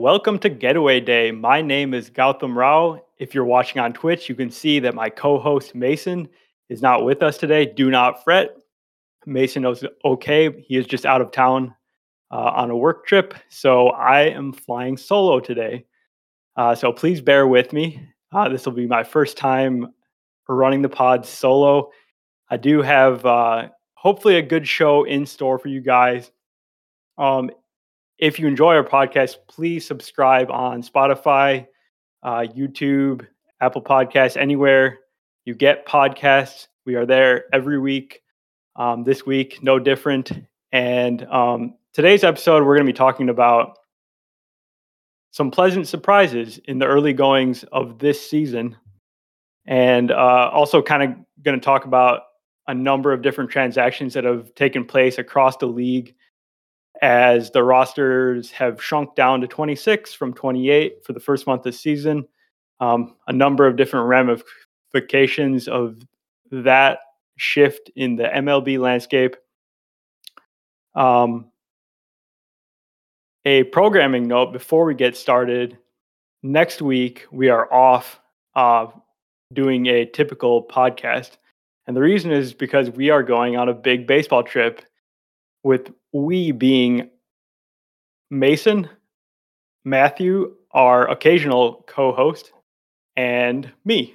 Welcome to Getaway Day. My name is Gautam Rao. If you're watching on Twitch, you can see that my co host Mason is not with us today. Do not fret. Mason is okay. He is just out of town uh, on a work trip. So I am flying solo today. Uh, so please bear with me. Uh, this will be my first time running the pod solo. I do have uh, hopefully a good show in store for you guys. Um, if you enjoy our podcast, please subscribe on Spotify, uh, YouTube, Apple Podcasts, anywhere you get podcasts. We are there every week. Um, this week, no different. And um, today's episode, we're going to be talking about some pleasant surprises in the early goings of this season. And uh, also, kind of going to talk about a number of different transactions that have taken place across the league as the rosters have shrunk down to 26 from 28 for the first month of season. Um, a number of different ramifications of that shift in the MLB landscape. Um, a programming note before we get started next week, we are off uh, doing a typical podcast. And the reason is because we are going on a big baseball trip with we being Mason, Matthew, our occasional co host, and me.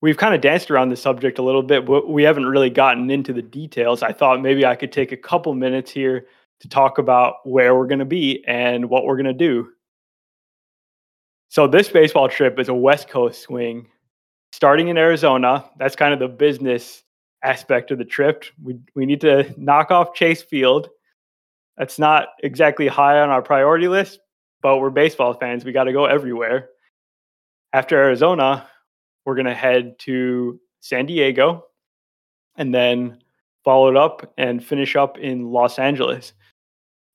We've kind of danced around the subject a little bit, but we haven't really gotten into the details. I thought maybe I could take a couple minutes here to talk about where we're going to be and what we're going to do. So, this baseball trip is a West Coast swing starting in Arizona. That's kind of the business aspect of the trip. We we need to knock off Chase Field. That's not exactly high on our priority list, but we're baseball fans. We got to go everywhere. After Arizona, we're going to head to San Diego and then follow it up and finish up in Los Angeles.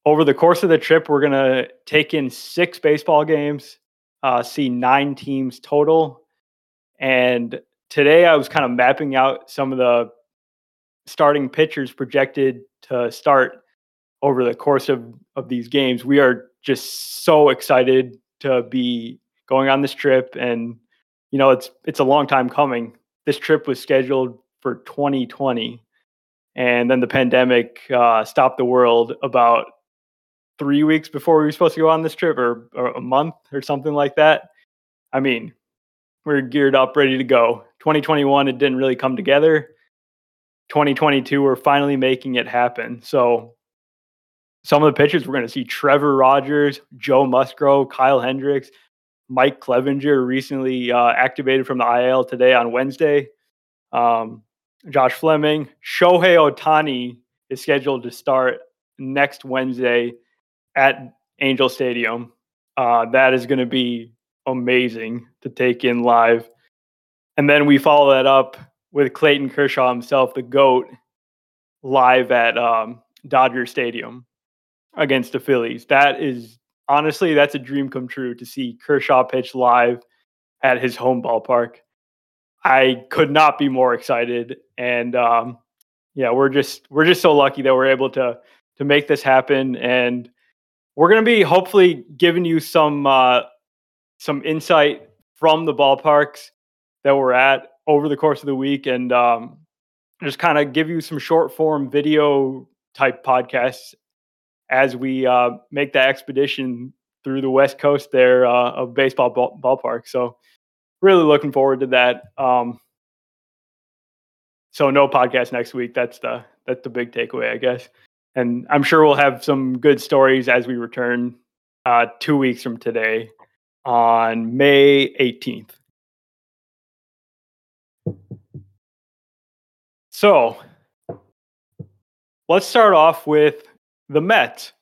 Over the course of the trip, we're going to take in six baseball games, uh, see nine teams total. And today I was kind of mapping out some of the starting pitchers projected to start over the course of, of these games. We are just so excited to be going on this trip and you know it's it's a long time coming. This trip was scheduled for 2020 and then the pandemic uh, stopped the world about three weeks before we were supposed to go on this trip or, or a month or something like that. I mean, we're geared up, ready to go. 2021, it didn't really come together. 2022, we're finally making it happen. So some of the pitchers we're going to see Trevor Rogers, Joe Musgrove, Kyle Hendricks, Mike Clevinger recently uh, activated from the IL today on Wednesday. Um, Josh Fleming, Shohei Ohtani is scheduled to start next Wednesday at Angel Stadium. Uh, that is going to be amazing to take in live. And then we follow that up with Clayton Kershaw himself, the GOAT, live at um, Dodger Stadium against the Phillies. That is honestly, that's a dream come true to see Kershaw pitch live at his home ballpark. I could not be more excited. And um, yeah, we're just we're just so lucky that we're able to to make this happen. And we're gonna be hopefully giving you some uh, some insight from the ballparks that we're at over the course of the week and um, just kind of give you some short form video type podcasts as we uh, make that expedition through the west coast there uh, of baseball ball- ballpark. So really looking forward to that um, so no podcast next week. That's the that's the big takeaway i guess. And i'm sure we'll have some good stories as we return uh, two weeks from today on May 18th. So let's start off with the Mets,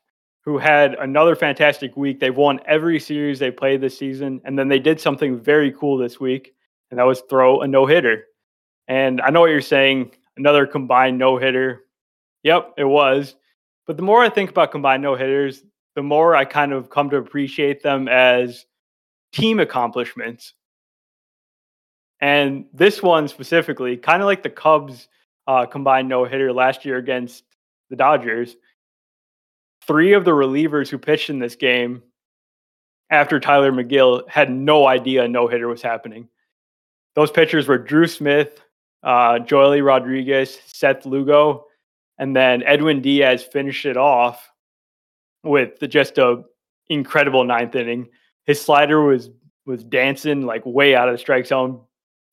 who had another fantastic week. They've won every series they played this season, and then they did something very cool this week, and that was throw a no hitter. And I know what you're saying another combined no hitter. Yep, it was. But the more I think about combined no hitters, the more I kind of come to appreciate them as team accomplishments. And this one specifically, kind of like the Cubs uh, combined no hitter last year against the Dodgers, three of the relievers who pitched in this game after Tylor Megill had no idea no hitter was happening. Those pitchers were Drew Smith, uh, Joely Rodriguez, Seth Lugo, and then Edwin Diaz finished it off with just a incredible ninth inning. His slider was was dancing like way out of the strike zone.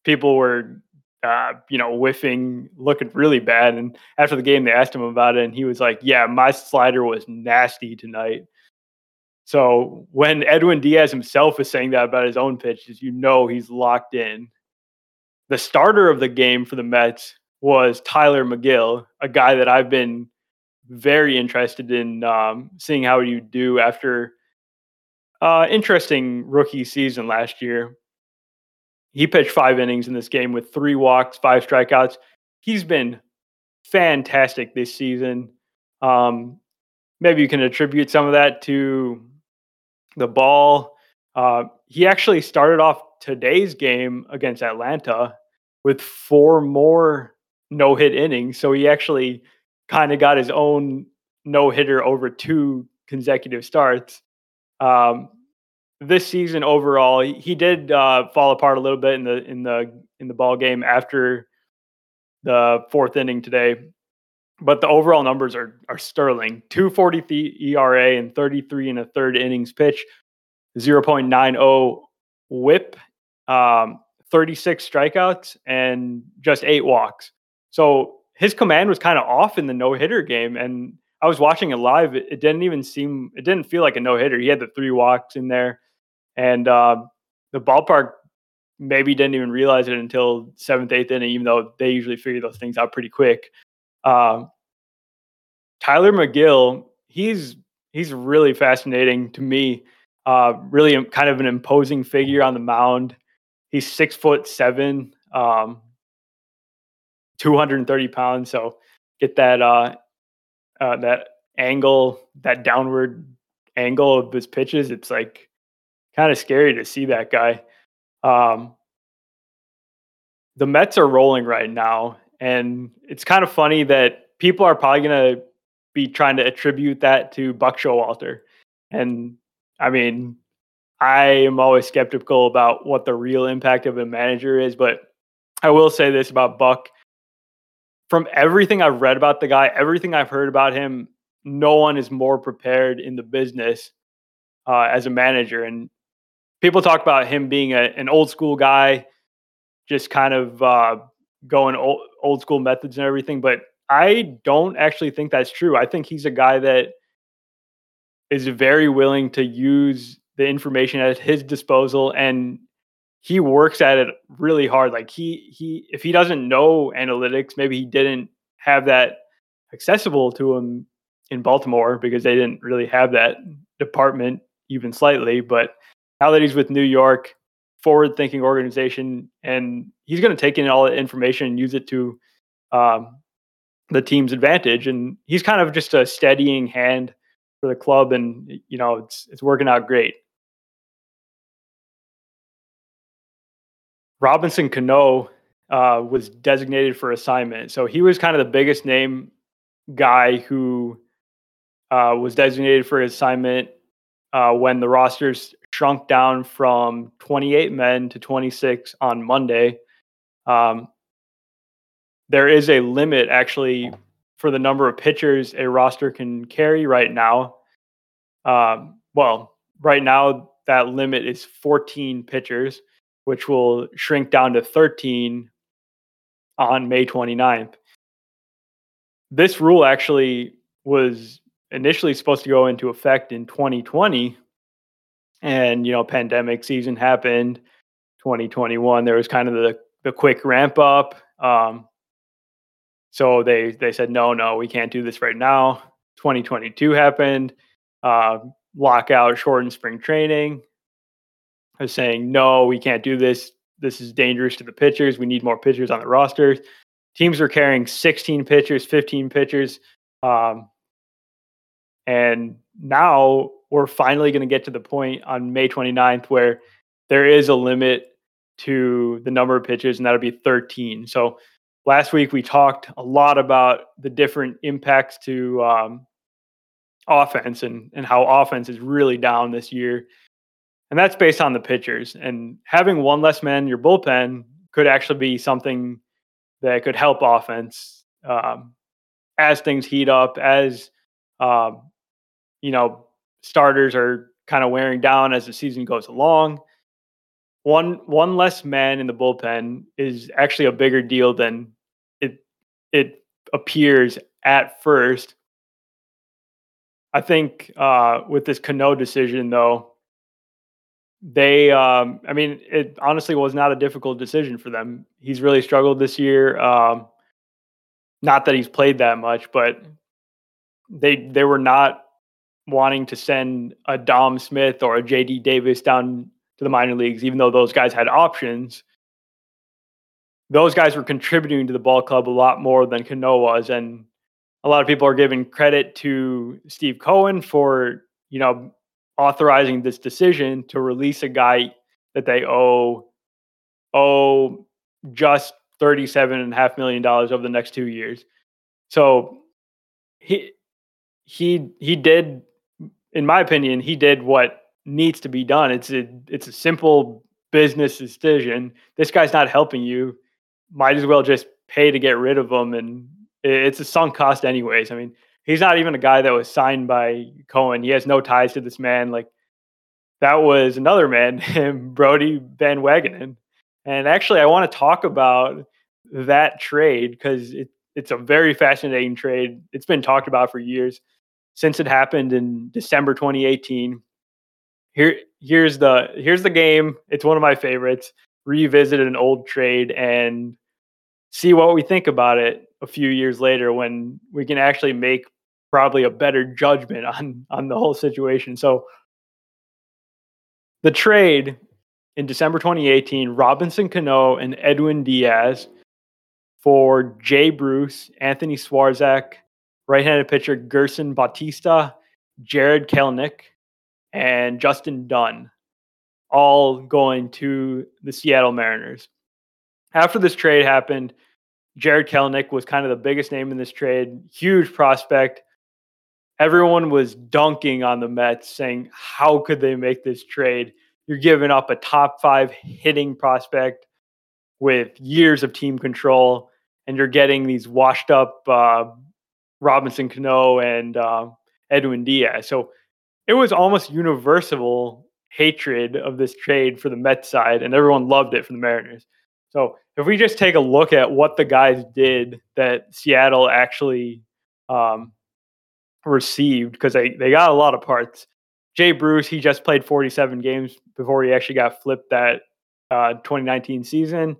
People were uh, you know, whiffing, looking really bad. And after the game, they asked him about it, and he was like, "Yeah, my slider was nasty tonight." So when Edwin Diaz himself is saying that about his own pitches, you know he's locked in. The starter of the game for the Mets was Tylor Megill, a guy that I've been very interested in um, seeing how you do after uh, interesting rookie season last year. He pitched five innings in this game with three walks, five strikeouts. He's been fantastic this season. Um, maybe you can attribute some of that to the ball. Uh, he actually started off today's game against Atlanta with four more no hit innings. So he actually kind of got his own no hitter over two consecutive starts. Um, this season overall, he did uh, fall apart a little bit in the in the in the ball game after the fourth inning today. But the overall numbers are are sterling. 240 ERA and 33 and a third innings pitch, 0.90 whip, um, 36 strikeouts, and just eight walks. So his command was kind of off in the no hitter game. And I was watching it live. It, it, didn't even seem, it didn't feel like a no hitter. He had the three walks in there. And uh, the ballpark maybe didn't even realize it until seventh, eighth inning, even though they usually figure those things out pretty quick. Uh, Tylor Megill, he's he's really fascinating to me. Uh, really, kind of an imposing figure on the mound. He's six foot seven, um, two hundred and thirty pounds. So get that uh, uh, that angle, that downward angle of his pitches. It's like kind of scary to see that guy. Um, the Mets are rolling right now, and it's kind of funny that people are probably going to be trying to attribute that to Buck Showalter. And I mean, I am always skeptical about what the real impact of a manager is, but I will say this about Buck. From everything I've read about the guy, everything I've heard about him, no one is more prepared in the business uh, as a manager. And people talk about him being a, an old school guy, just kind of uh, going old, old school methods and everything. But I don't actually think that's true. I think he's a guy that is very willing to use the information at his disposal and he works at it really hard like he he if he doesn't know analytics maybe he didn't have that accessible to him in Baltimore because they didn't really have that department even slightly but now that he's with New York, forward thinking organization, and he's going to take in all the information and use it to um, the team's advantage. And he's kind of just a steadying hand for the club, and you know it's it's working out great. Robinson Cano uh, was designated for assignment, so he was kind of the biggest name guy who uh, was designated for assignment uh, when the rosters shrunk down from 28 men to 26 on Monday. Um, there is a limit actually for the number of pitchers a roster can carry right now. Um, well, right now that limit is 14 pitchers, which will shrink down to 13 on May 29th. This rule actually was initially supposed to go into effect in 2020 and you know pandemic season happened 2021 there was kind of the the quick ramp up um so they they said no no we can't do this right now 2022 happened uh lockout shortened spring training Saying no we can't do this this is dangerous to the pitchers we need more pitchers on the rosters teams are carrying 16 pitchers 15 pitchers um and now we're finally going to get to the point on May 29th where there is a limit to the number of pitches, and that'll be 13. So last week we talked a lot about the different impacts to um, offense and and how offense is really down this year. And that's based on the pitchers. And having one less man in your bullpen could actually be something that could help offense um, as things heat up, as um, you know starters are kind of wearing down as the season goes along. One one less man in the bullpen is actually a bigger deal than it it appears at first. I think uh, with this Cano decision, though, they, um, I mean, it honestly was not a difficult decision for them. He's really struggled this year. Um, not that he's played that much, but they they were not wanting to send a Dom Smith or a JD Davis down to the minor leagues, even though those guys had options. Those guys were contributing to the ball club a lot more than Cano was, and a lot of people are giving credit to Steve Cohen for you know authorizing this decision to release a guy that they owe owe just thirty-seven and a half million dollars over the next two years. So he he he did, in my opinion, he did what needs to be done. It's a it's a simple business decision. This guy's not helping you. Might as well just pay to get rid of him, and it's a sunk cost anyways. I mean, he's not even a guy that was signed by Cohen. He has no ties to this man. Like that was another man, Brodie Van Wagenen. And actually, I want to talk about that trade because it, it's a very fascinating trade. It's been talked about for years since it happened in December 2018. Here, here's the here's the game. It's one of my favorites. Revisit an old trade and see what we think about it a few years later when we can actually make probably a better judgment on on the whole situation. So the trade in December 2018, Robinson Cano and Edwin Diaz for Jay Bruce, Anthony Swarzak, right-handed pitcher Gerson Bautista, Jared Kelenic, and Justin Dunn, all going to the Seattle Mariners. After this trade happened, Jared Kelenic was kind of the biggest name in this trade, huge prospect, everyone was dunking on the Mets, saying, How could they make this trade? You're giving up a top five hitting prospect with years of team control, and you're getting these washed up uh, Robinson Cano and uh, Edwin Diaz. So it was almost universal hatred of this trade for the Mets side, and everyone loved it from the Mariners. So if we just take a look at what the guys did that Seattle actually um, received because they, they got a lot of parts. Jay Bruce, he just played 47 games before he actually got flipped that uh, 2019 season.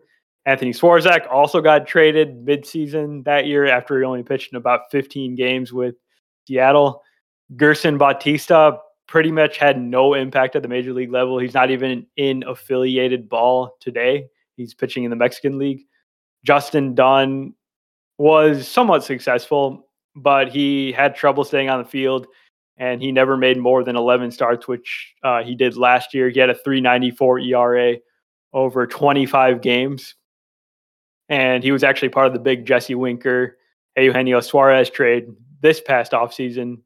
Anthony Swarzak also got traded midseason that year after he only pitched in about 15 games with Seattle. Gerson Bautista pretty much had no impact at the major league level. He's not even in affiliated ball today. He's pitching in the Mexican League. Justin Dunn was somewhat successful but he had trouble staying on the field and he never made more than 11 starts, which uh, he did last year. He had a 394 ERA over 25 games. And he was actually part of the big Jesse Winker, Eugenio Suarez trade this past offseason.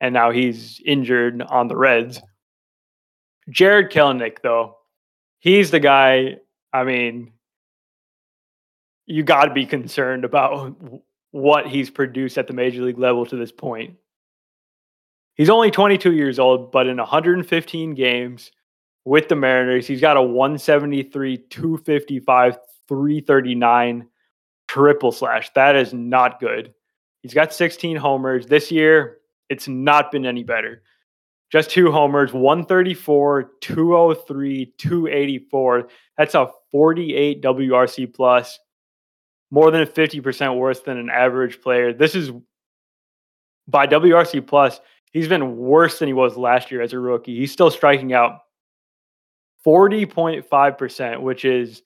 And now he's injured on the Reds. Jared Kelenic, though, he's the guy. I mean, you got to be concerned about what he's produced at the major league level to this point. He's only 22 years old, but in 115 games with the Mariners, he's got a 173, 255, 339 triple slash. That is not good. He's got 16 homers. This year, it's not been any better. Just two homers, 134, 203, 284. That's a 48 WRC plus more than 50% worse than an average player. This is by WRC plus, he's been worse than he was last year as a rookie. He's still striking out 40.5%, which is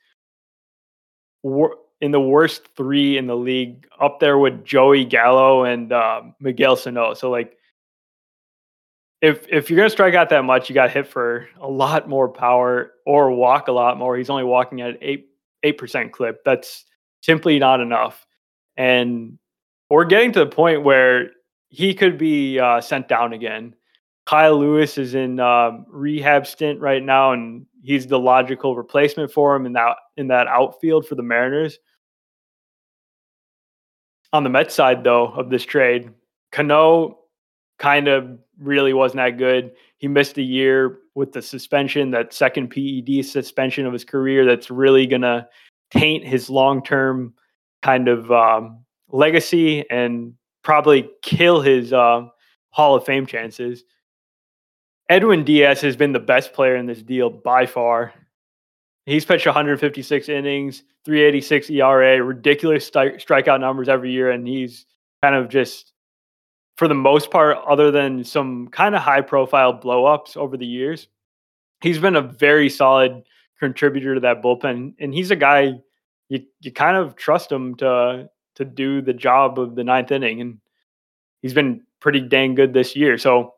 in the worst three in the league, up there with Joey Gallo and uh, Miguel Sano. So, like, if if you're gonna strike out that much, you got hit for a lot more power or walk a lot more. He's only walking at eight eight percent clip. That's simply not enough. And we're getting to the point where he could be uh, sent down again. Kyle Lewis is in um, rehab stint right now, and he's the logical replacement for him in that in that outfield for the Mariners. On the Mets side, though, of this trade, Cano kind of really wasn't that good. He missed a year with the suspension, that second PED suspension of his career, that's really gonna taint his long term kind of um, legacy and probably kill his uh, Hall of Fame chances. Edwin Diaz has been the best player in this deal by far. He's pitched 156 innings, 386 ERA, ridiculous stri- strikeout numbers every year, and he's kind of just, for the most part, other than some kind of high profile blowups over the years, he's been a very solid contributor to that bullpen. And he's a guy you you kind of trust him to to do the job of the ninth inning, and he's been pretty dang good this year. So,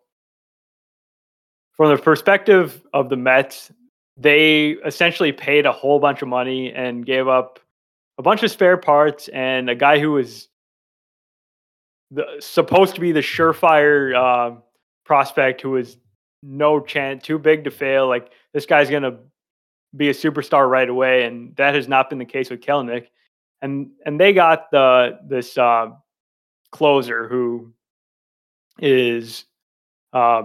from the perspective of the Mets, they essentially paid a whole bunch of money and gave up a bunch of spare parts and a guy who was the, supposed to be the surefire uh, prospect who was no chance, too big to fail. Like this guy's gonna be a superstar right away, and that has not been the case with Kelenic. And and they got the this uh, closer who is uh,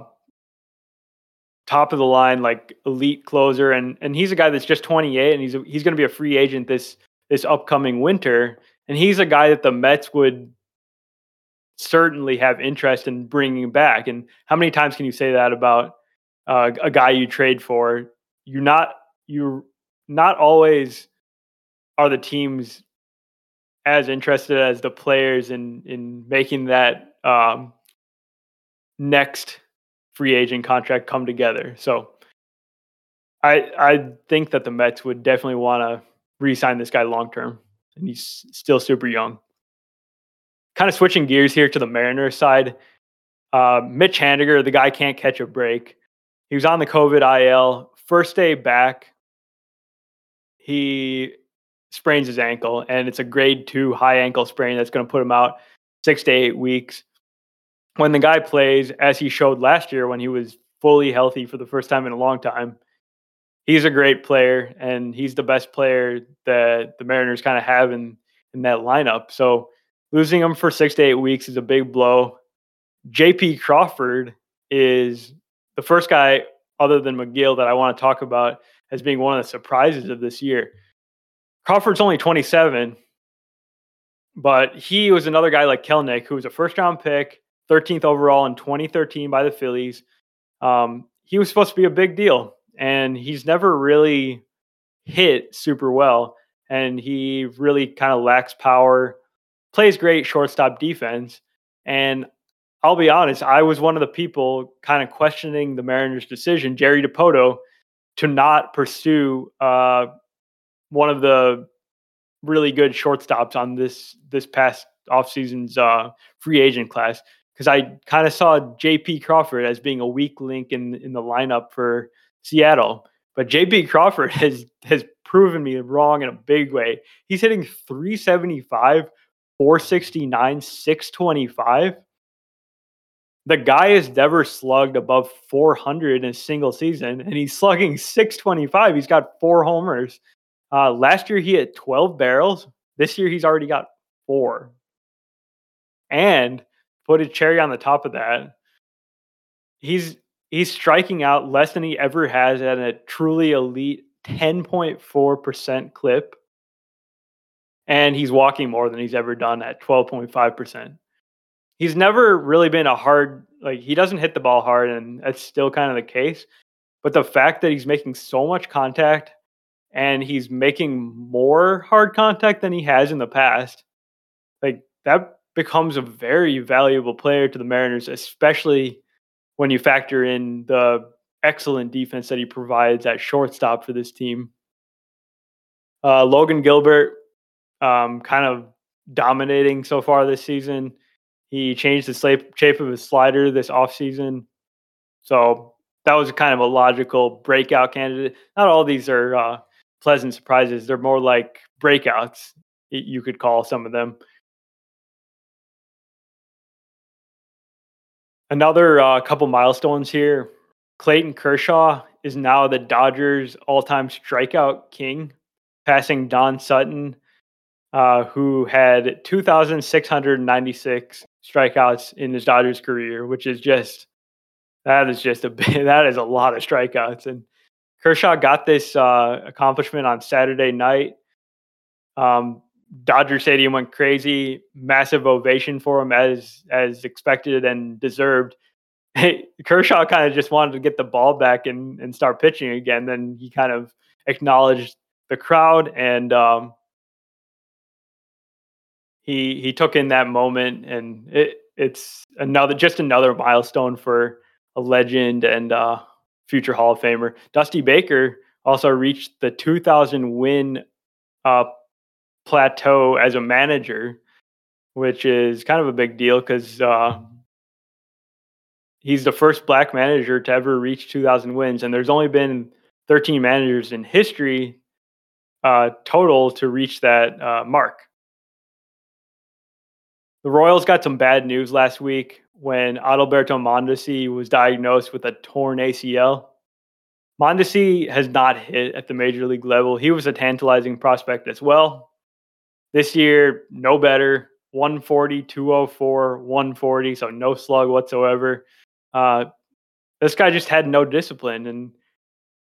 top of the line, like elite closer, and and he's a guy that's just 28, and he's a, he's going to be a free agent this this upcoming winter, and he's a guy that the Mets would certainly have interest in bringing back. And how many times can you say that about uh, a guy you trade for? You're not you not always are the teams as interested as the players in in making that um, next free agent contract come together. So I I think that the Mets would definitely want to re-sign this guy long term, and he's still super young. Kind of switching gears here to the Mariners side. Uh, Mitch Haniger, the guy can't catch a break. He was on the COVID IL. First day back, he sprains his ankle, and it's a grade two high ankle sprain that's going to put him out six to eight weeks. When the guy plays, as he showed last year when he was fully healthy for the first time in a long time, he's a great player, and he's the best player that the Mariners kind of have in in that lineup. So losing him for six to eight weeks is a big blow. JP Crawford is the first guy other than Megill that I want to talk about as being one of the surprises of this year. Crawford's only 27, but he was another guy like Kelenic, who was a first round pick, 13th overall in 2013 by the Phillies. Um, he was supposed to be a big deal, and he's never really hit super well. And he really kind of lacks power, plays great shortstop defense. And I'll be honest, I was one of the people kind of questioning the Mariners' decision, Jerry Dipoto, to not pursue uh, one of the really good shortstops on this this past offseason's uh, free agent class because I kind of saw J.P. Crawford as being a weak link in in the lineup for Seattle. But J.P. Crawford has has proven me wrong in a big way. He's hitting 375, 469, 625 the guy has never slugged above 400 in a single season, and he's slugging 625. He's got four homers. Uh, last year he had 12 barrels. This year he's already got four. And put a cherry on the top of that, he's he's striking out less than he ever has at a truly elite 10.4% clip. And he's walking more than he's ever done at 12.5% he's never really been a hard like he doesn't hit the ball hard and that's still kind of the case. But the fact that he's making so much contact and he's making more hard contact than he has in the past like that becomes a very valuable player to the Mariners especially when you factor in the excellent defense that he provides at shortstop for this team. Uh, Logan Gilbert um, kind of dominating so far this season he changed the shape of his slider this offseason. So that was kind of a logical breakout candidate. Not all these are uh, pleasant surprises. They're more like breakouts, you could call some of them. Another uh, couple milestones here. Clayton Kershaw is now the Dodgers' all-time strikeout king, passing Don Sutton, uh, who had 2,696 strikeouts in his Dodgers career, which is just that is just a that is a lot of strikeouts. And Kershaw got this uh, accomplishment on Saturday night. Um, Dodger Stadium went crazy, massive ovation for him as as expected and deserved. Hey, Kershaw kind of just wanted to get the ball back and and start pitching again. Then he kind of acknowledged the crowd and um, he he took in that moment, and it it's another just another milestone for a legend and uh, future Hall of Famer. Dusty Baker also reached the 2,000 win uh, plateau as a manager, which is kind of a big deal because uh, he's the first black manager to ever reach 2,000 wins, and there's only been 13 managers in history uh, total to reach that uh, mark. The Royals got some bad news last week when Adalberto Mondesi was diagnosed with a torn ACL. Mondesi has not hit at the major league level. He was a tantalizing prospect as well. This year, no better 140, 204, 140, so no slug whatsoever. Uh, this guy just had no discipline, and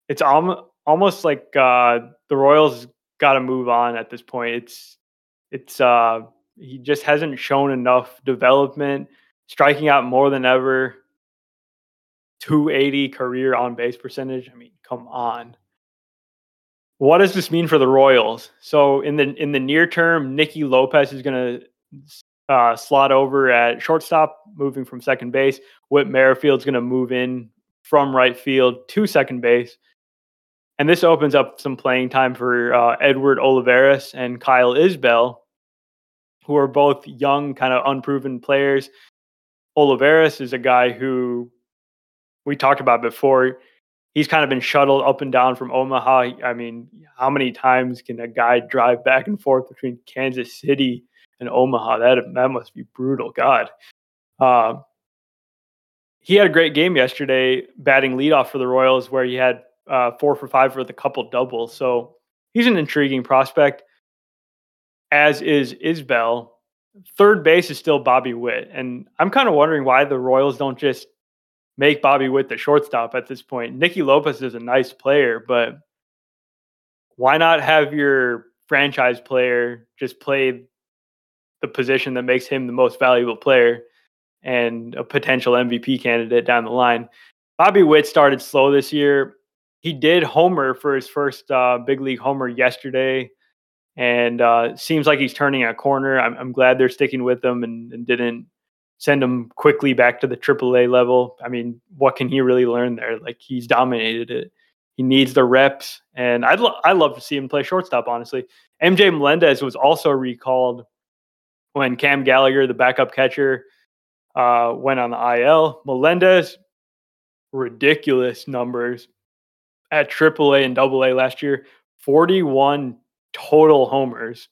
it's al- almost like uh, the Royals got to move on at this point. It's it's uh, he just hasn't shown enough development, striking out more than ever. 280 career on base percentage. I mean, come on. What does this mean for the Royals? So in the in the near term, Nicky Lopez is going to uh, slot over at shortstop, moving from second base. Whit Merrifield's going to move in from right field to second base. And this opens up some playing time for uh, Edward Olivares and Kyle Isbel, who are both young, kind of unproven players. Olivares is a guy who we talked about before. He's kind of been shuttled up and down from Omaha. I mean, how many times can a guy drive back and forth between Kansas City and Omaha? That that must be brutal. God. Uh, he had a great game yesterday, batting leadoff for the Royals, where he had uh, four for five with a couple doubles. So he's an intriguing prospect as is Isbel. Third base is still Bobby Witt. And I'm kind of wondering why the Royals don't just make Bobby Witt the shortstop at this point. Nicky Lopez is a nice player, but why not have your franchise player just play the position that makes him the most valuable player and a potential MVP candidate down the line? Bobby Witt started slow this year. He did homer for his first uh, big league homer yesterday and uh, seems like he's turning a corner. I'm, I'm glad they're sticking with him and, and, didn't send him quickly back to the AAA level. I mean, what can he really learn there? Like he's dominated it. He needs the reps, and I'd lo- I love to see him play shortstop. Honestly, MJ Melendez was also recalled when Cam Gallagher, the backup catcher, uh, went on the IL. Melendez, ridiculous numbers at AAA and AA last year. 41 total homers.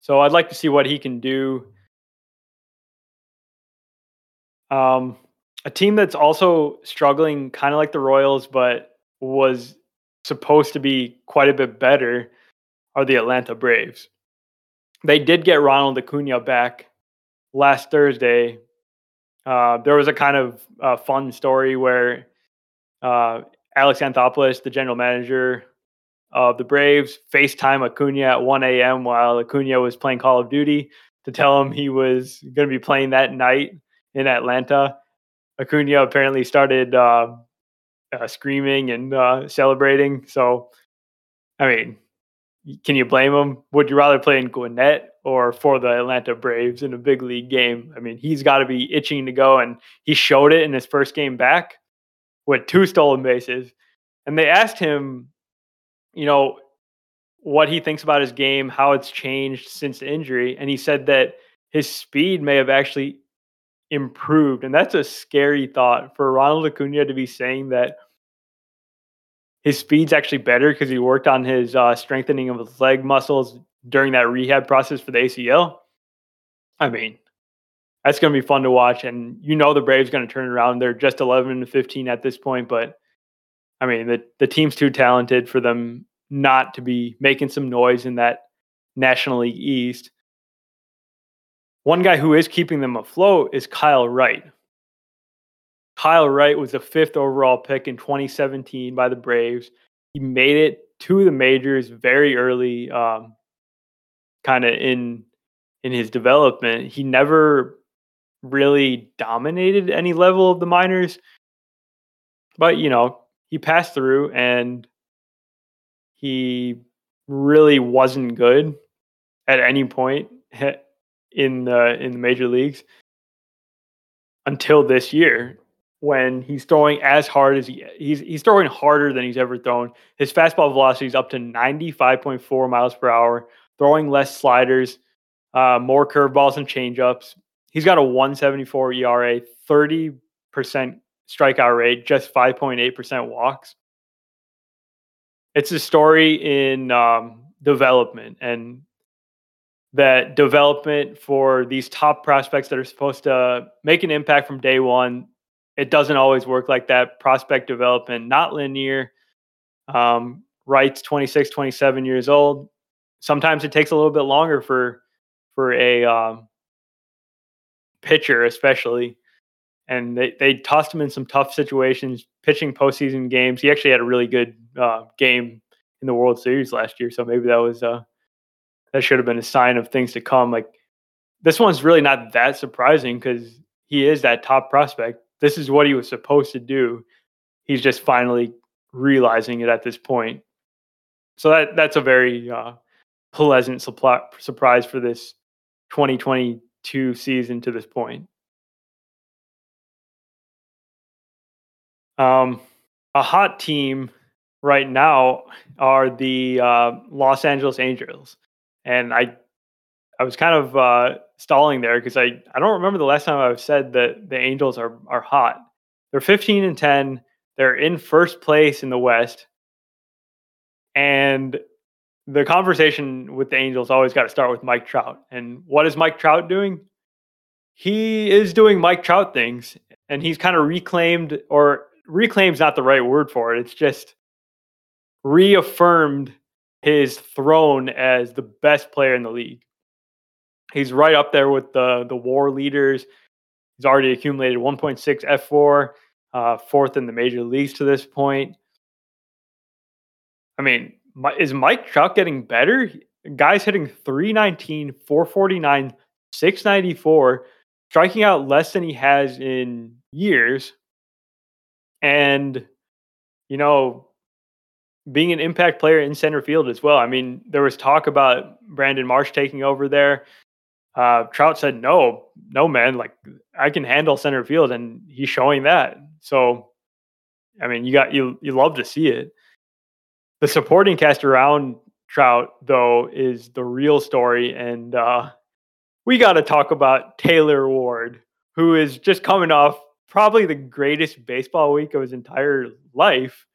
So I'd like to see what he can do. Um, a team that's also struggling, kind of like the Royals, but was supposed to be quite a bit better, are the Atlanta Braves. They did get Ronald Acuna back last Thursday. Uh, there was a kind of uh, fun story where uh, Alex Anthopoulos, the general manager, of the Braves FaceTime Acuna at 1 a.m. while Acuna was playing Call of Duty to tell him he was going to be playing that night in Atlanta. Acuna apparently started uh, uh, screaming and uh, celebrating. So, I mean, can you blame him? Would you rather play in Gwinnett or for the Atlanta Braves in a big league game? I mean, he's got to be itching to go, and he showed it in his first game back with two stolen bases. And they asked him you know, what he thinks about his game, how it's changed since the injury. And he said that his speed may have actually improved. And that's a scary thought for Ronald Acuna to be saying that his speed's actually better because he worked on his uh, strengthening of his leg muscles during that rehab process for the ACL. I mean, that's going to be fun to watch. And you know the Braves going to turn around. They're just 11 to 15 at this point, but I mean the the team's too talented for them not to be making some noise in that National League East. One guy who is keeping them afloat is Kyle Wright. Kyle Wright was the fifth overall pick in 2017 by the Braves. He made it to the majors very early, um, kind of in in his development. He never really dominated any level of the minors, but you know he passed through and he really wasn't good at any point in the in the major leagues until this year when he's throwing as hard as he he's he's throwing harder than he's ever thrown. His fastball velocity is up to 95.4 miles per hour, throwing less sliders, uh, more curveballs and changeups. He's got a 174 ERA, 30% strikeout rate, just 5.8% walks. It's a story in um, development and that development for these top prospects that are supposed to make an impact from day one it doesn't always work like that. Prospect development, not linear. Um, Wright's 26, 27 years old. Sometimes it takes a little bit longer for for a um, pitcher, especially. And they, they tossed him in some tough situations, pitching postseason games. He actually had a really good uh, game in the World Series last year, so maybe that was uh, that should have been a sign of things to come. Like this one's really not that surprising because he is that top prospect this is what he was supposed to do. He's just finally realizing it at this point. So that that's a very uh, pleasant supply, surprise for this 2022 season to this point. Um, a hot team right now are the uh, Los Angeles Angels, and I I was kind of uh, stalling there because I, I don't remember the last time I've said that the Angels are are hot. They're 15 and 10. They're in first place in the West. And the conversation with the Angels always got to start with Mike Trout. And what is Mike Trout doing? He is doing Mike Trout things and he's kind of reclaimed or reclaim's not the right word for it. It's just reaffirmed his throne as the best player in the league. He's right up there with the the WAR leaders. He's already accumulated 1.6 fWAR, uh, fourth in the major leagues to this point. I mean, is Mike Trout getting better? Guys hitting 319, 449, 694, striking out less than he has in years. And, you know, being an impact player in center field as well. I mean, there was talk about Brandon Marsh taking over there uh, Trout said, "No, no, man. Like I can handle center field," and he's showing that. So, I mean, you got you you love to see it. The supporting cast around Trout, though, is the real story, and uh, we got to talk about Taylor Ward, who is just coming off probably the greatest baseball week of his entire life,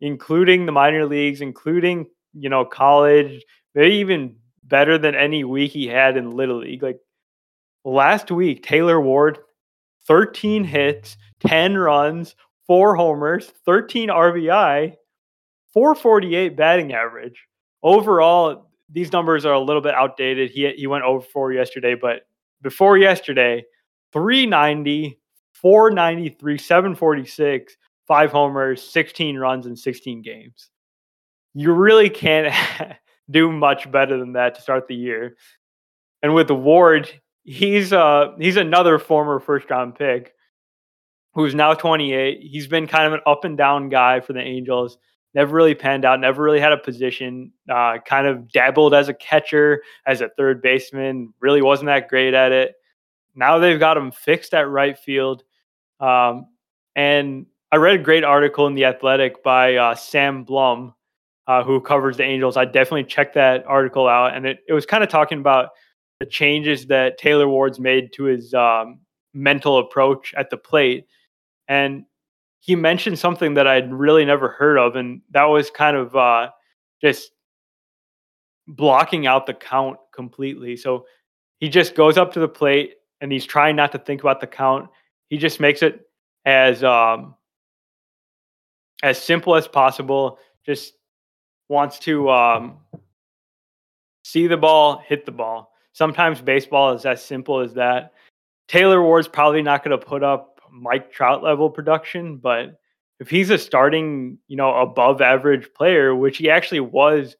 including the minor leagues, including you know college, maybe even better than any week he had in Little League. Like last week, Taylor Ward, 13 hits, 10 runs, four homers, 13 RBI, 448 batting average. Overall, these numbers are a little bit outdated. He he went oh over four yesterday, but before yesterday, 390, 493, 746, five homers, 16 runs in 16 games. You really can't do much better than that to start the year. And with Ward, he's uh he's another former first round pick who's now 28. He's been kind of an up and down guy for the Angels. Never really panned out, never really had a position. Uh, kind of dabbled as a catcher, as a third baseman. Really wasn't that great at it. Now they've got him fixed at right field. Um, and I read a great article in The Athletic by uh, Sam Blum, uh, who covers the Angels. I definitely checked that article out, and it, it was kind of talking about the changes that Taylor Ward's made to his um, mental approach at the plate. And he mentioned something that I'd really never heard of, and that was kind of uh, just blocking out the count completely. So he just goes up to the plate and he's trying not to think about the count. He just makes it as um, as simple as possible. Just wants to um, see the ball, hit the ball. Sometimes baseball is as simple as that. Taylor Ward's probably not going to put up Mike Trout level production, but if he's a starting, you know, above average player, which he actually was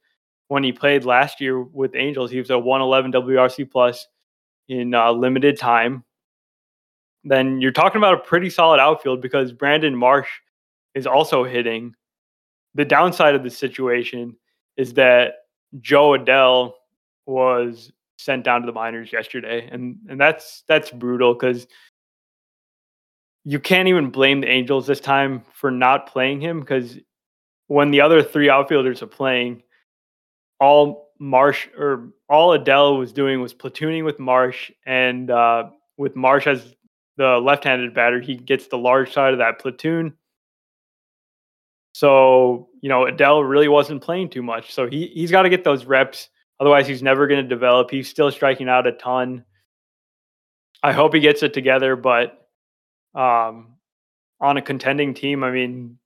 when he played last year with Angels, he was a 111 WRC plus in uh, limited time. Then you're talking about a pretty solid outfield because Brandon Marsh is also hitting. The downside of the situation is that Jo Adell was sent down to the minors yesterday, and and that's that's brutal because you can't even blame the Angels this time for not playing him because when the other three outfielders are playing, all Marsh or all Adell was doing was platooning with Marsh, and uh, with Marsh as the left-handed batter, he gets the large side of that platoon. So you know Adell really wasn't playing too much, so he he's got to get those reps. Otherwise, he's never going to develop. He's still striking out a ton. I hope he gets it together, but um, on a contending team. I mean,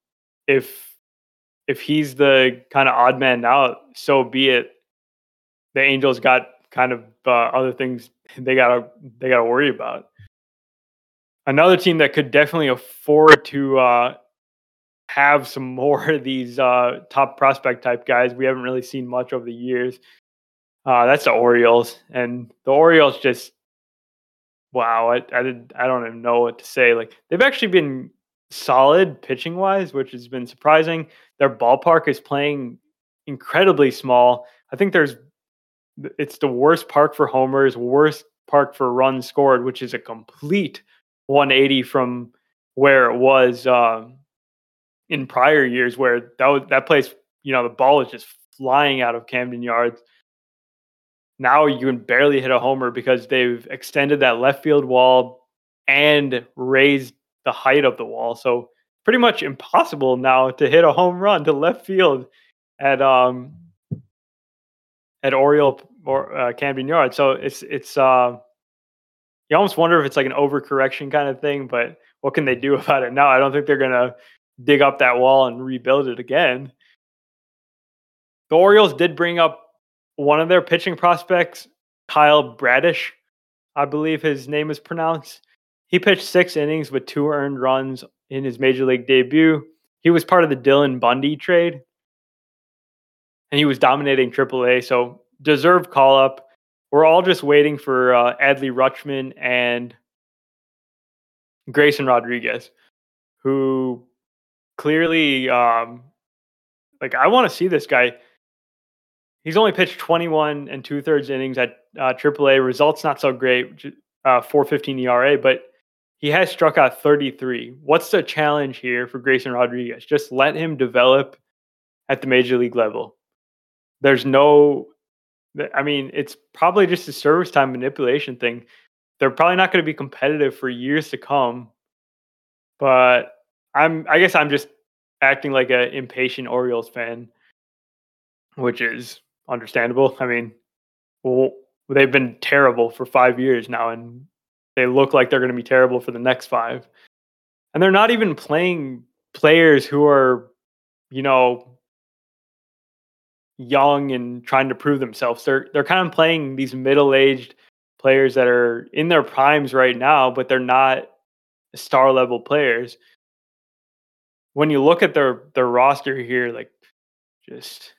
if if he's the kind of odd man out, so be it. The Angels got kind of uh, other things they gotta they gotta worry about. Another team that could definitely afford to uh, have some more of these uh, top prospect type guys. We haven't really seen much over the years. Uh, that's the Orioles, and the Orioles just wow, I I did I don't even know what to say. Like they've actually been solid pitching wise, which has been surprising. Their ballpark is playing incredibly small. I think there's it's the worst park for homers, worst park for runs scored, which is a complete 180 from where it was uh, in prior years, where that was, that place, you know, the ball was just flying out of Camden Yards now you can barely hit a homer because they've extended that left field wall and raised the height of the wall. So pretty much impossible now to hit a home run to left field at um at Oriole or uh, Camden Yard. So it's it's uh you almost wonder if it's like an overcorrection kind of thing, but what can they do about it now? I don't think they're gonna dig up that wall and rebuild it again. The Orioles did bring up one of their pitching prospects, Kyle Bradish, I believe his name is pronounced. He pitched six innings with two earned runs in his major league debut. He was part of the Dylan Bundy trade, and he was dominating AAA. So deserved call up. We're all just waiting for uh, Adley Rutschman and Grayson Rodriguez, who clearly, um, like, I want to see this guy he's only pitched 21 and two thirds innings at uh, AAA. Results not so great, uh, 4.15 ERA, but he has struck out 33. What's the challenge here for Grayson Rodriguez? Just let him develop at the major league level. There's no, I mean, it's probably just a service time manipulation thing. They're probably not going to be competitive for years to come. But I'm, I guess I'm just acting like an impatient Orioles fan, which is understandable. I mean, well, they've been terrible for five years now, and they look like they're going to be terrible for the next five. And they're not even playing players who are, you know, young and trying to prove themselves. They're they're kind of playing these middle-aged players that are in their primes right now, but they're not star level players. When you look at their their roster here, like just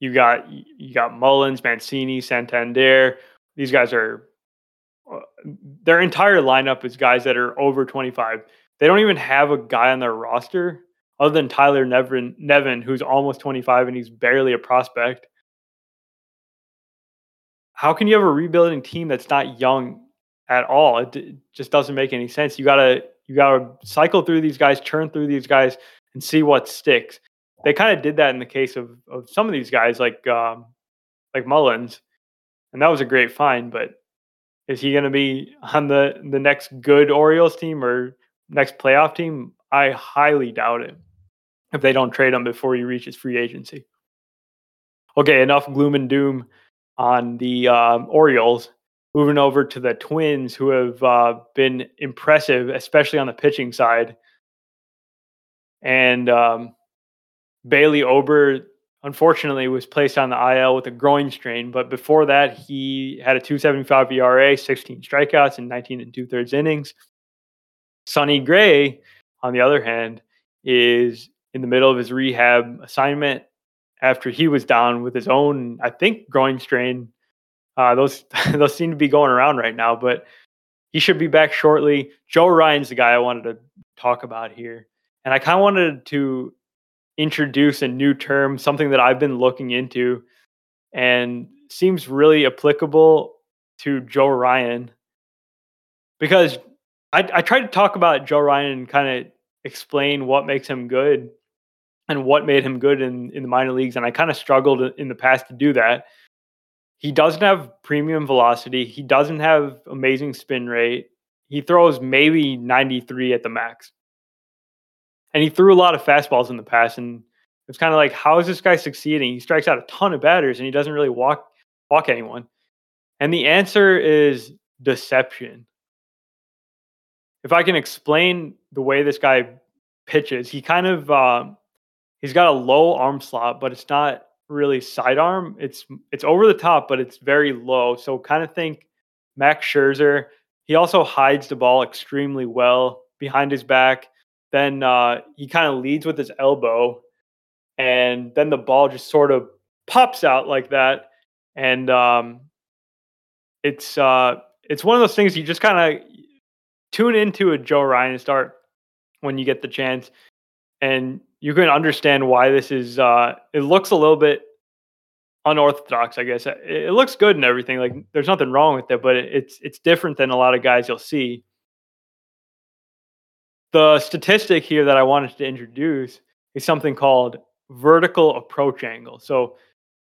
you got you got Mullins, Mancini, Santander. These guys are uh, their entire lineup is guys that are over 25. They don't even have a guy on their roster other than Tyler Nevin, Nevin who's almost 25 and he's barely a prospect. How can you have a rebuilding team that's not young at all? It, just doesn't make any sense. You gotta you gotta cycle through these guys, churn through these guys, and see what sticks they kind of did that in the case of, of some of these guys like um, like Mullins, and that was a great find. But is he going to be on the the next good Orioles team or next playoff team? I highly doubt it. If they don't trade him before he reaches free agency. Okay, enough gloom and doom on the um, Orioles. moving over to the Twins, who have uh, been impressive, especially on the pitching side. And um, Bailey Ober, unfortunately, was placed on the IL with a groin strain. But before that, he had a 275 ERA, 16 strikeouts, and 19 and two thirds innings. Sonny Gray, on the other hand, is in the middle of his rehab assignment after he was down with his own, I think, groin strain. Uh, those those seem to be going around right now, but he should be back shortly. Joe Ryan's the guy I wanted to talk about here, and I kind of wanted to introduce a new term, something that I've been looking into, and seems really applicable to Joe Ryan because I, I tried to talk about Joe Ryan and kind of explain what makes him good and what made him good in, in the minor leagues. And I kind of struggled in the past to do that. He doesn't have premium velocity. He doesn't have amazing spin rate. He throws maybe 93 at the max. And he threw a lot of fastballs in the past. And it's kind of like, how is this guy succeeding? He strikes out a ton of batters and he doesn't really walk walk anyone. And the answer is deception. If I can explain the way this guy pitches, he kind of uh, he's got a low arm slot, but it's not really sidearm. It's it's over the top, but it's very low. So kind of think Max Scherzer. He also hides the ball extremely well behind his back. Then uh, he kind of leads with his elbow, and then the ball just sort of pops out like that. And um, it's uh, it's one of those things you just kind of tune into a Joe Ryan start when you get the chance, and you can understand why this is. Uh, it looks a little bit unorthodox, I guess. It, looks good and everything. Like there's nothing wrong with it, but it, it's it's different than a lot of guys you'll see. The statistic here that I wanted to introduce is something called vertical approach angle. So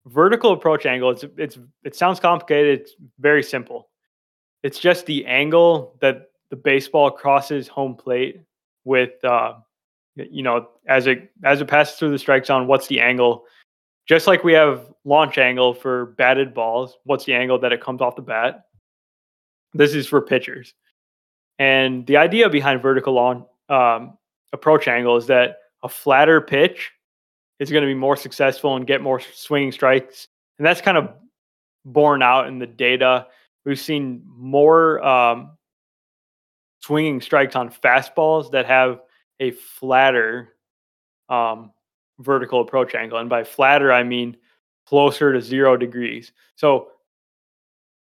vertical approach angle it's it's it sounds complicated it's very simple it's just the angle that the baseball crosses home plate with uh, you know, as it as it passes through the strike zone, what's the angle? Just like we have launch angle for batted balls, what's the angle that it comes off the bat? This is for pitchers. And the idea behind vertical launch um, approach angle is that a flatter pitch is going to be more successful and get more swinging strikes. And that's kind of borne out in the data. We've seen more um, swinging strikes on fastballs that have a flatter um, vertical approach angle. And by flatter, I mean closer to zero degrees. So,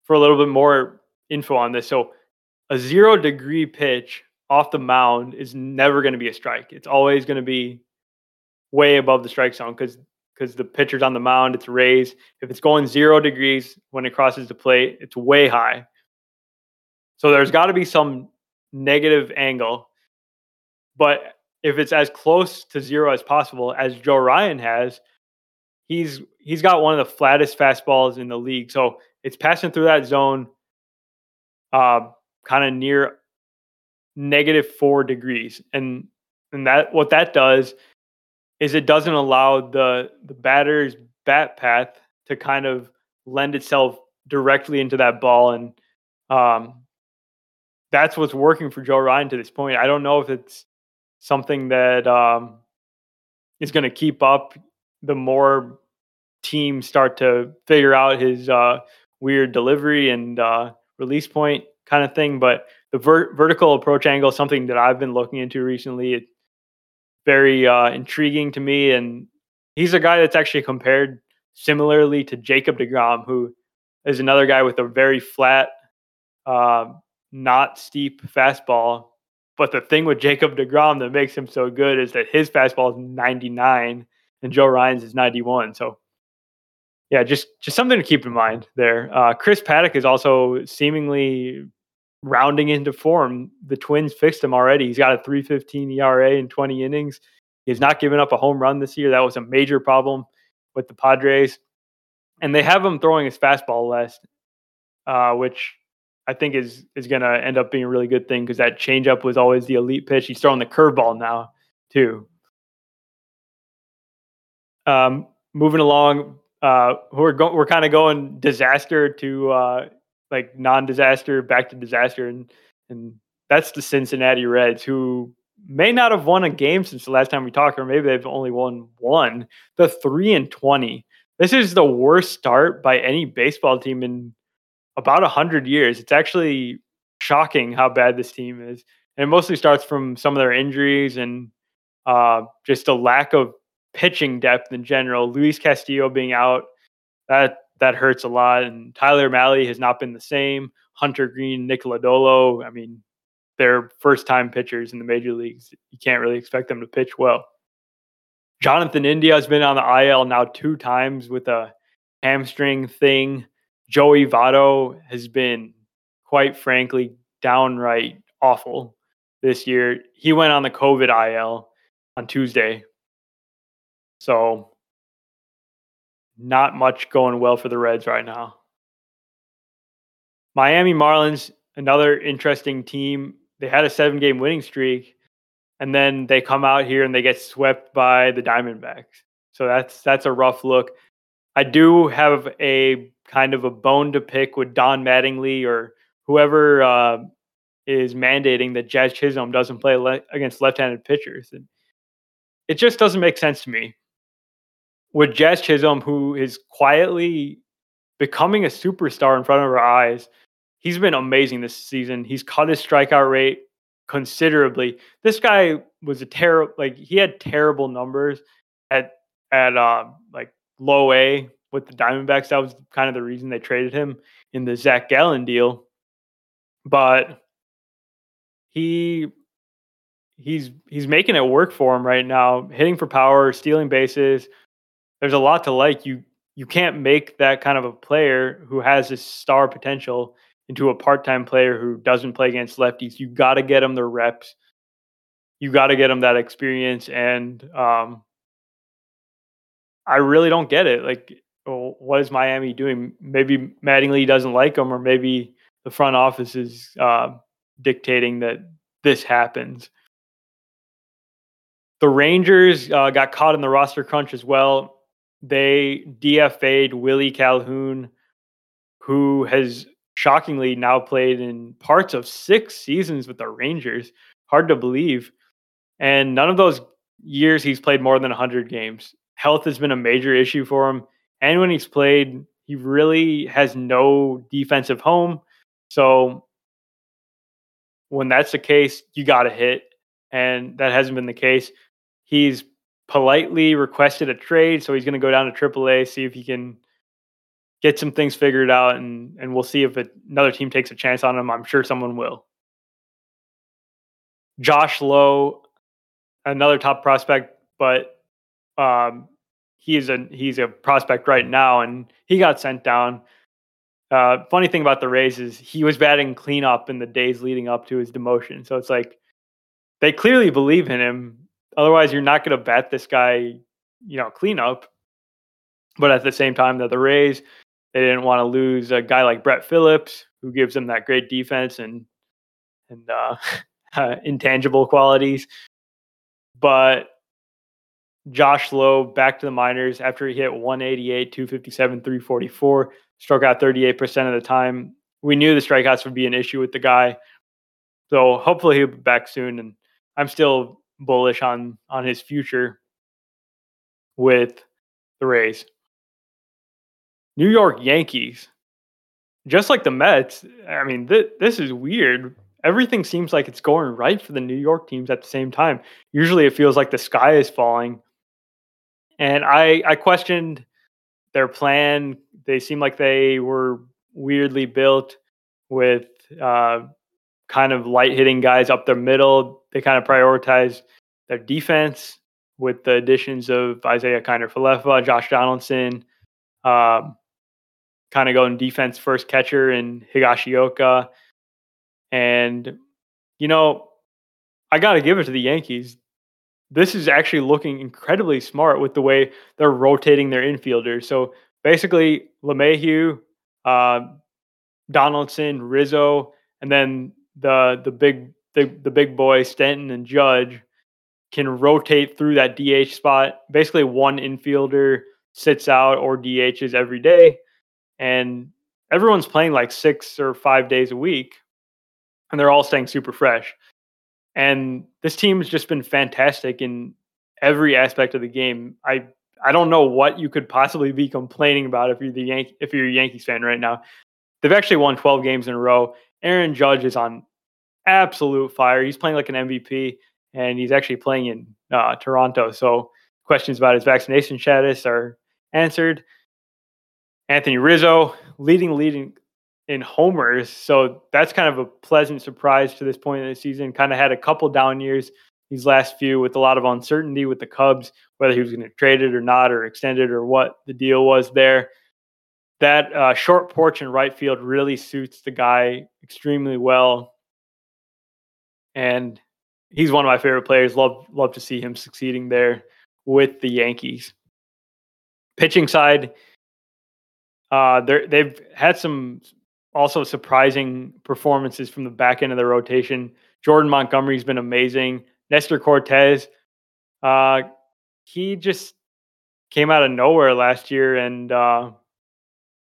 for a little bit more info on this, so a zero degree pitch off the mound is never going to be a strike. It's always going to be way above the strike zone because because the pitcher's on the mound, it's raised. If it's going zero degrees when it crosses the plate, it's way high. So there's got to be some negative angle but if it's as close to zero as possible, as Joe Ryan has, he's he's got one of the flattest fastballs in the league. So it's passing through that zone, uh, kind of near negative four degrees, and and that what that does is it doesn't allow the the batter's bat path to kind of lend itself directly into that ball, and um, that's what's working for Joe Ryan to this point. I don't know if it's something that um, is going to keep up the more teams start to figure out his uh, weird delivery and uh, release point kind of thing. But the ver- vertical approach angle, something that I've been looking into recently, it's very uh, intriguing to me. And he's a guy that's actually compared similarly to Jacob DeGrom, who is another guy with a very flat, uh, not steep fastball but the thing with Jacob DeGrom that makes him so good is that his fastball is 99 and Joe Ryan's is 91. So yeah, just just something to keep in mind there. Uh, Chris Paddack is also seemingly rounding into form. The Twins fixed him already. He's got a 3.15 ERA in 20 innings. He's not given up a home run this year. That was a major problem with the Padres, and they have him throwing his fastball less, uh, which I think is is going to end up being a really good thing because that changeup was always the elite pitch. He's throwing the curveball now too. Um, moving along, uh, we're go- we're kind of going disaster to uh, like non-disaster back to disaster, and and that's the Cincinnati Reds who may not have won a game since the last time we talked, or maybe they've only won one. The three and twenty. This is the worst start by any baseball team in about a hundred years. It's actually shocking how bad this team is, and it mostly starts from some of their injuries and uh, just a lack of pitching depth in general. Luis Castillo being out, that that hurts a lot. And Tyler Mahle has not been the same. Hunter Greene, Nick Lodolo, I mean, they're first time pitchers in the major leagues. You can't really expect them to pitch well. Jonathan India has been on the IL now two times with a hamstring thing. Joey Votto has been, quite frankly, downright awful this year. He went on the COVID IL on Tuesday. So, not much going well for the Reds right now. Miami Marlins, another interesting team. They had a seven game winning streak, and then they come out here and they get swept by the Diamondbacks. So that's that's a rough look. I do have a kind of a bone to pick with Don Mattingly or whoever uh, is mandating that Jazz Chisholm doesn't play le- against left-handed pitchers. And it just doesn't make sense to me. With Jazz Chisholm, who is quietly becoming a superstar in front of our eyes, he's been amazing this season. He's cut his strikeout rate considerably. This guy was a terrible, like he had terrible numbers at at uh, like low A with the Diamondbacks. That was kind of the reason they traded him in the Zach Gallen deal. But he he's he's making it work for him right now, hitting for power, stealing bases. There's a lot to like. You you can't make that kind of a player who has this star potential into a part-time player who doesn't play against lefties. You got to get him the reps. You got to get him that experience and um I really don't get it. Like, well, what is Miami doing? Maybe Mattingly doesn't like him, or maybe the front office is uh, dictating that this happens. The Rangers uh, got caught in the roster crunch as well. They DFA'd Willie Calhoun, who has shockingly now played in parts of six seasons with the Rangers. Hard to believe. And none of those years he's played more than 100 games. Health has been a major issue for him. And when he's played, he really has no defensive home. So when that's the case, you got to hit. And that hasn't been the case. He's politely requested a trade, so he's going to go down to AAA, see if he can get some things figured out, and and we'll see if it, another team takes a chance on him. I'm sure someone will. Josh Lowe, another top prospect, but um, he's a he's a prospect right now, and he got sent down. Uh, funny thing about the Rays is he was batting cleanup in the days leading up to his demotion, so it's like they clearly believe in him Otherwise, you're not going to bet this guy, you know, cleanup. But at the same time, that the Rays, they didn't want to lose a guy like Brett Phillips, who gives them that great defense and and uh, intangible qualities. But Josh Lowe back to the minors after he hit 188, 257, 344, struck out 38% of the time. We knew the strikeouts would be an issue with the guy. So hopefully he'll be back soon. And I'm still bullish on on his future with the Rays. New York Yankees, just like the Mets. I mean, th- this is weird. Everything seems like it's going right for the New York teams at the same time. Usually, it feels like the sky is falling. And I I questioned their plan. They seem like they were weirdly built with uh, kind of light hitting guys up the middle. They kind of prioritize their defense with the additions of Isiah Kiner Falefa, Josh Donaldson, um, kind of going defense first catcher in Higashioka. And, you know, I got to give it to the Yankees. This is actually looking incredibly smart with the way they're rotating their infielders. So basically, LeMahieu, uh, Donaldson, Rizzo, and then the the big the, the big boy Stanton and Judge can rotate through that DH spot. Basically, one infielder sits out or DHs every day, and everyone's playing like six or five days a week, and they're all staying super fresh. And this team has just been fantastic in every aspect of the game. I I don't know what you could possibly be complaining about if you're the if you're a Yankees fan right now. They've actually won 12 games in a row. Aaron Judge is on absolute fire. He's playing like an MVP, and he's actually playing in uh, Toronto. So questions about his vaccination status are answered. Anthony Rizzo leading leading in homers, so that's kind of a pleasant surprise to this point in the season. Kind of had a couple down years these last few with a lot of uncertainty with the Cubs, whether he was going to trade it or not, or extend it, or what the deal was there. That uh, short porch in right field really suits the guy extremely well, and he's one of my favorite players. Love love to see him succeeding there with the Yankees. Pitching side, uh, they've had some also surprising performances from the back end of the rotation. Jordan Montgomery's been amazing. Nestor Cortes, uh, he just came out of nowhere last year and uh,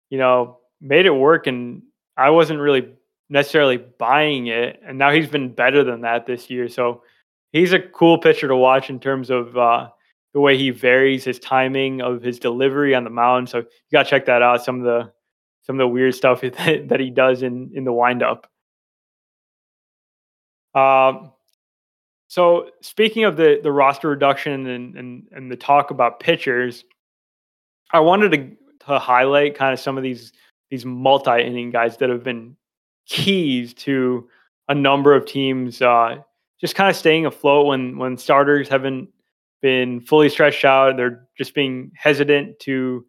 you know made it work. And I wasn't really necessarily buying it, and now he's been better than that this year. So he's a cool pitcher to watch in terms of uh, the way he varies his timing of his delivery on the mound. So you got to check that out. Some of the some of the weird stuff that, that he does in in the windup. Um, so speaking of the the roster reduction and and and the talk about pitchers, I wanted to to highlight kind of some of these these multi inning guys that have been keys to a number of teams uh, just kind of staying afloat when when starters haven't been fully stretched out. They're just being hesitant to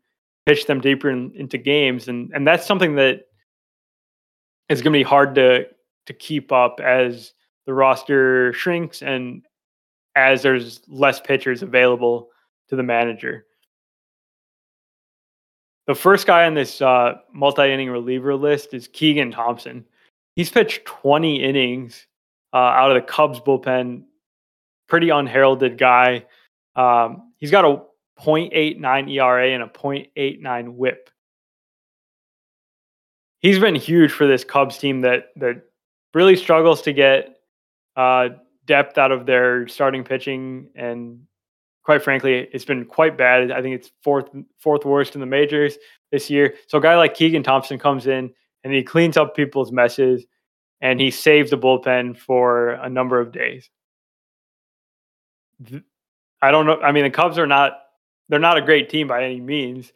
pitch them deeper in, into games, and and that's something that is going to be hard to to keep up as the roster shrinks and as there's less pitchers available to the manager. The first guy on this uh, multi-inning reliever list is Keegan Thompson. He's pitched 20 innings uh, out of the Cubs bullpen. Pretty unheralded guy. Um, he's got a 0.89 ERA and a 0.89 WHIP. He's been huge for this Cubs team that that really struggles to get uh, depth out of their starting pitching, and quite frankly, it's been quite bad. I think it's fourth fourth worst in the majors this year. So a guy like Keegan Thompson comes in and he cleans up people's messes, and he saves the bullpen for a number of days. I don't know. I mean, the Cubs are not they're not a great team by any means,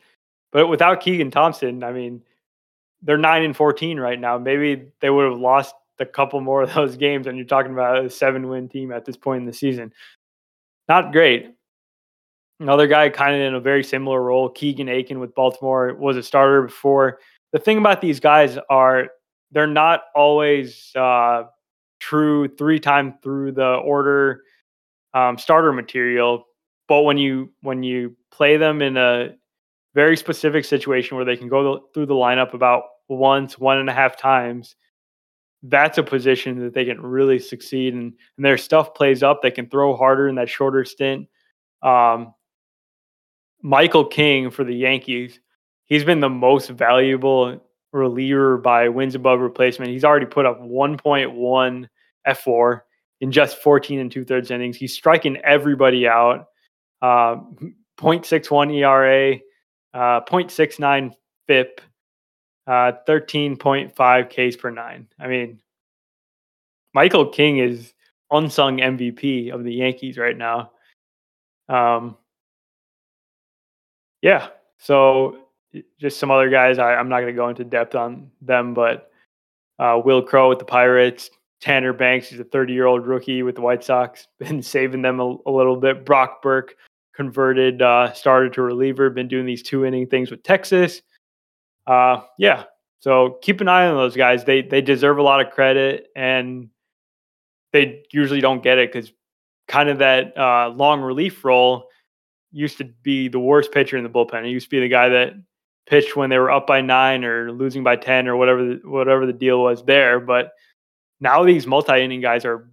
but without Keegan Thompson, I mean, they're nine and fourteen right now. Maybe they would have lost a couple more of those games, and you're talking about a seven win team at this point in the season. Not great. Another guy kind of in a very similar role, Keegan Akin with Baltimore, was a starter before. The thing about these guys are they're not always uh, true three time through the order um, starter material, but when you when you play them in a very specific situation where they can go through the lineup about once, one and a half times, that's a position that they can really succeed and, and their stuff plays up. They can throw harder in that shorter stint. Um, Michael King for the Yankees, he's been the most valuable reliever by wins above replacement. He's already put up 1.1 fWAR in just 14 and two thirds innings. He's striking everybody out. Uh, 0.61 ERA, uh, 0.69 FIP, uh, 13.5 Ks per nine. I mean, Michael King is unsung MVP of the Yankees right now. Um, yeah. So just some other guys. I, am not going to go into depth on them, but uh, Wil Crowe with the Pirates, Tanner Banks, he's a 30 year old rookie with the White Sox, been saving them a, a little bit. Brock Burke converted, uh, started to reliever, been doing these two inning things with Texas uh, yeah. So keep an eye on those guys. They they deserve a lot of credit, and they usually don't get it because kind of that uh, long relief role used to be the worst pitcher in the bullpen. It used to be the guy that pitched when they were up by nine or losing by ten or whatever the, whatever the deal was there. But now these multi inning guys are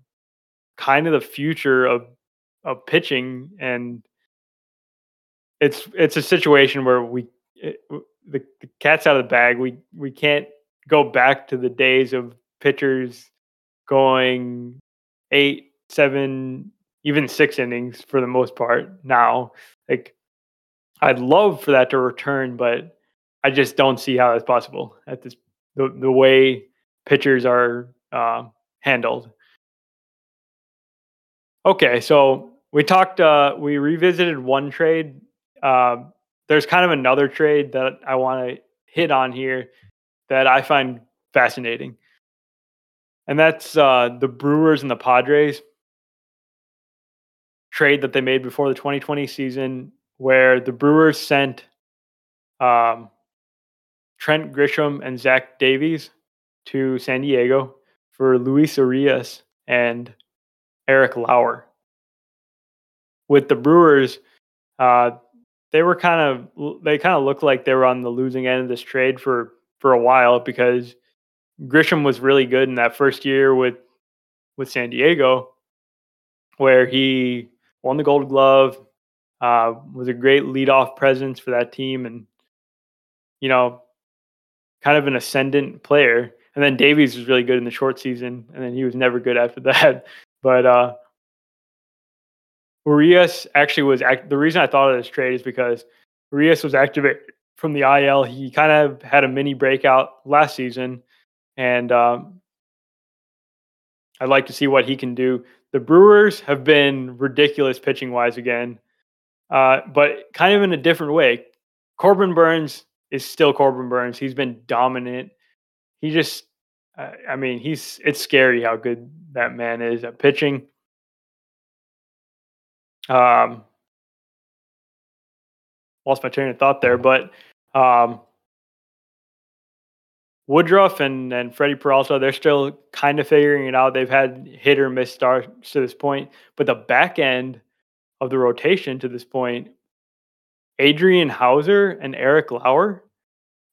kind of the future of of pitching, and it's it's a situation where we it, the, the cat's out of the bag. We we can't go back to the days of pitchers going eight, seven, even six innings for the most part now. Like I'd love for that to return, but I just don't see how that's possible at this the the way pitchers are uh, handled. Okay, so we talked. Uh, we revisited one trade. Uh, there's kind of another trade that I want to hit on here that I find fascinating, and that's uh, the Brewers and the Padres trade that they made before the 2020 season, where the Brewers sent um, Trent Grisham and Zach Davies to San Diego for Luis Urias and Eric Lauer. With the Brewers, uh, they were kind of they kind of looked like they were on the losing end of this trade for for a while because Grisham was really good in that first year with with San Diego, where he won the Gold Glove, uh, was a great leadoff presence for that team, and you know, kind of an ascendant player. And then Davies was really good in the short season, and then he was never good after that. But uh, Urias actually was act- the reason I thought of this trade is because Urias was activated from the IL. He kind of had a mini breakout last season, and um, I'd like to see what he can do. The Brewers have been ridiculous pitching wise again, uh, but kind of in a different way. Corbin Burnes is still Corbin Burnes. He's been dominant. He just, uh, I mean, he's it's scary how good that man is at pitching. Um, lost my train of thought there, but um, Woodruff and and Freddie Peralta, they're still kind of figuring it out. They've had hit or miss starts to this point, but the back end of the rotation to this point, Adrian Houser and Eric Lauer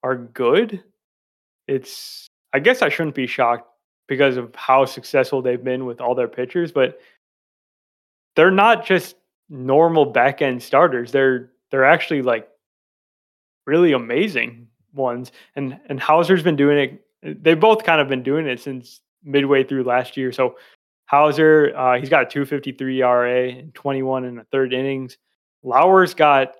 are good. It's I guess I shouldn't be shocked because of how successful they've been with all their pitchers, but they're not just normal back end starters. They're they're actually like really amazing ones. And and Houser's been doing it. They've both kind of been doing it since midway through last year. So Houser, uh, he's got a 253 ERA and 21 in the third innings. Lauer's got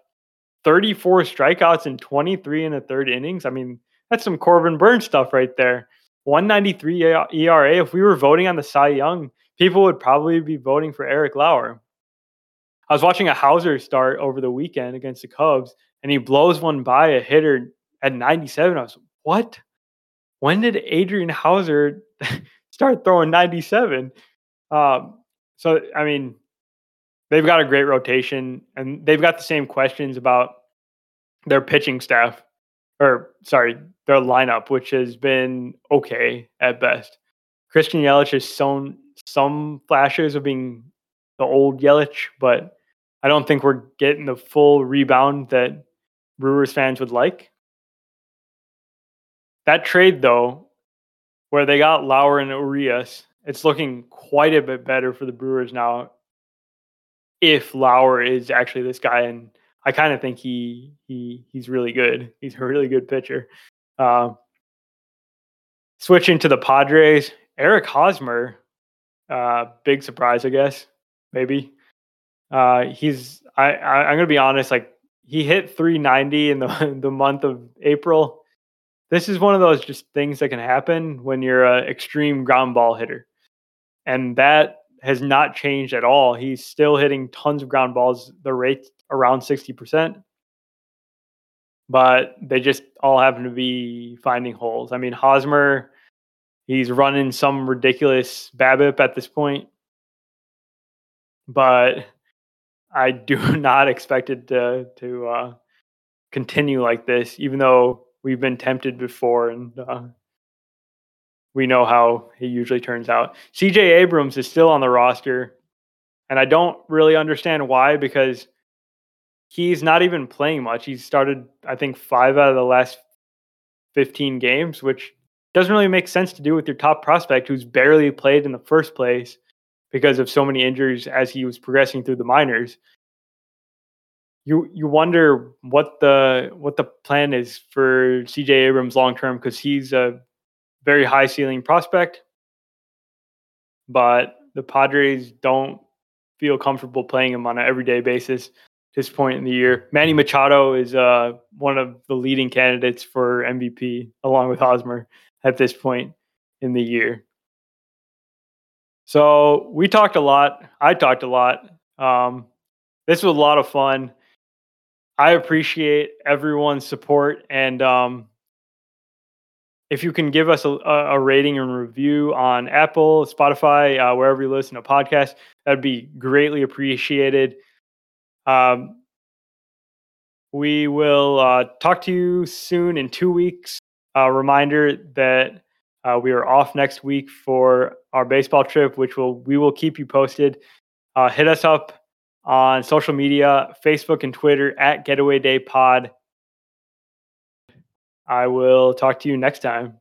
34 strikeouts and 23 in the third innings. I mean, that's some Corbin Burnes stuff right there. 193 ERA. If we were voting on the Cy Young, people would probably be voting for Eric Lauer. I was watching a Houser start over the weekend against the Cubs, and he blows one by a hitter at 97. I was, what? When did Adrian Houser start throwing 97? Um, so, I mean, they've got a great rotation, and they've got the same questions about their pitching staff, or sorry, their lineup, which has been okay at best. Christian Yelich has shown some flashes of being the old Yelich, but I don't think we're getting the full rebound that Brewers fans would like. That trade, though, where they got Lauer and Urias, it's looking quite a bit better for the Brewers now. If Lauer is actually this guy, and I kind of think he he he's really good. He's a really good pitcher. Uh, switching to the Padres, Eric Hosmer, uh, big surprise, I guess. Maybe uh, he's I, I I'm gonna be honest, like he hit 390 in the the month of April this is one of those just things that can happen when you're an extreme ground ball hitter. And that has not changed at all. He's still hitting tons of ground balls. The rate around 60%. But they just all happen to be finding holes. I mean, Hosmer, he's running some ridiculous BABIP at this point. But I do not expect it to to uh, continue like this, even though we've been tempted before, and uh, we know how it usually turns out. CJ Abrams is still on the roster, and I don't really understand why because he's not even playing much. He's started, I think, five out of the last 15 games, which doesn't really make sense to do with your top prospect who's barely played in the first place because of so many injuries as he was progressing through the minors. you you wonder what the what the plan is for CJ Abrams long term because he's a very high ceiling prospect, but the Padres don't feel comfortable playing him on an everyday basis this point in the year. Manny Machado is uh, one of the leading candidates for MVP along with Hosmer at this point in the year. So we talked a lot. I talked a lot. Um, this was a lot of fun. I appreciate everyone's support and um, if you can give us a, a, rating and review on Apple, Spotify, uh, wherever you listen to podcasts, that'd be greatly appreciated. Um, we will uh, talk to you soon in two weeks. A reminder that uh, we are off next week for our baseball trip, which will we will keep you posted. Uh, hit us up on social media, Facebook and Twitter at Getaway Day Pod. I will talk to you next time.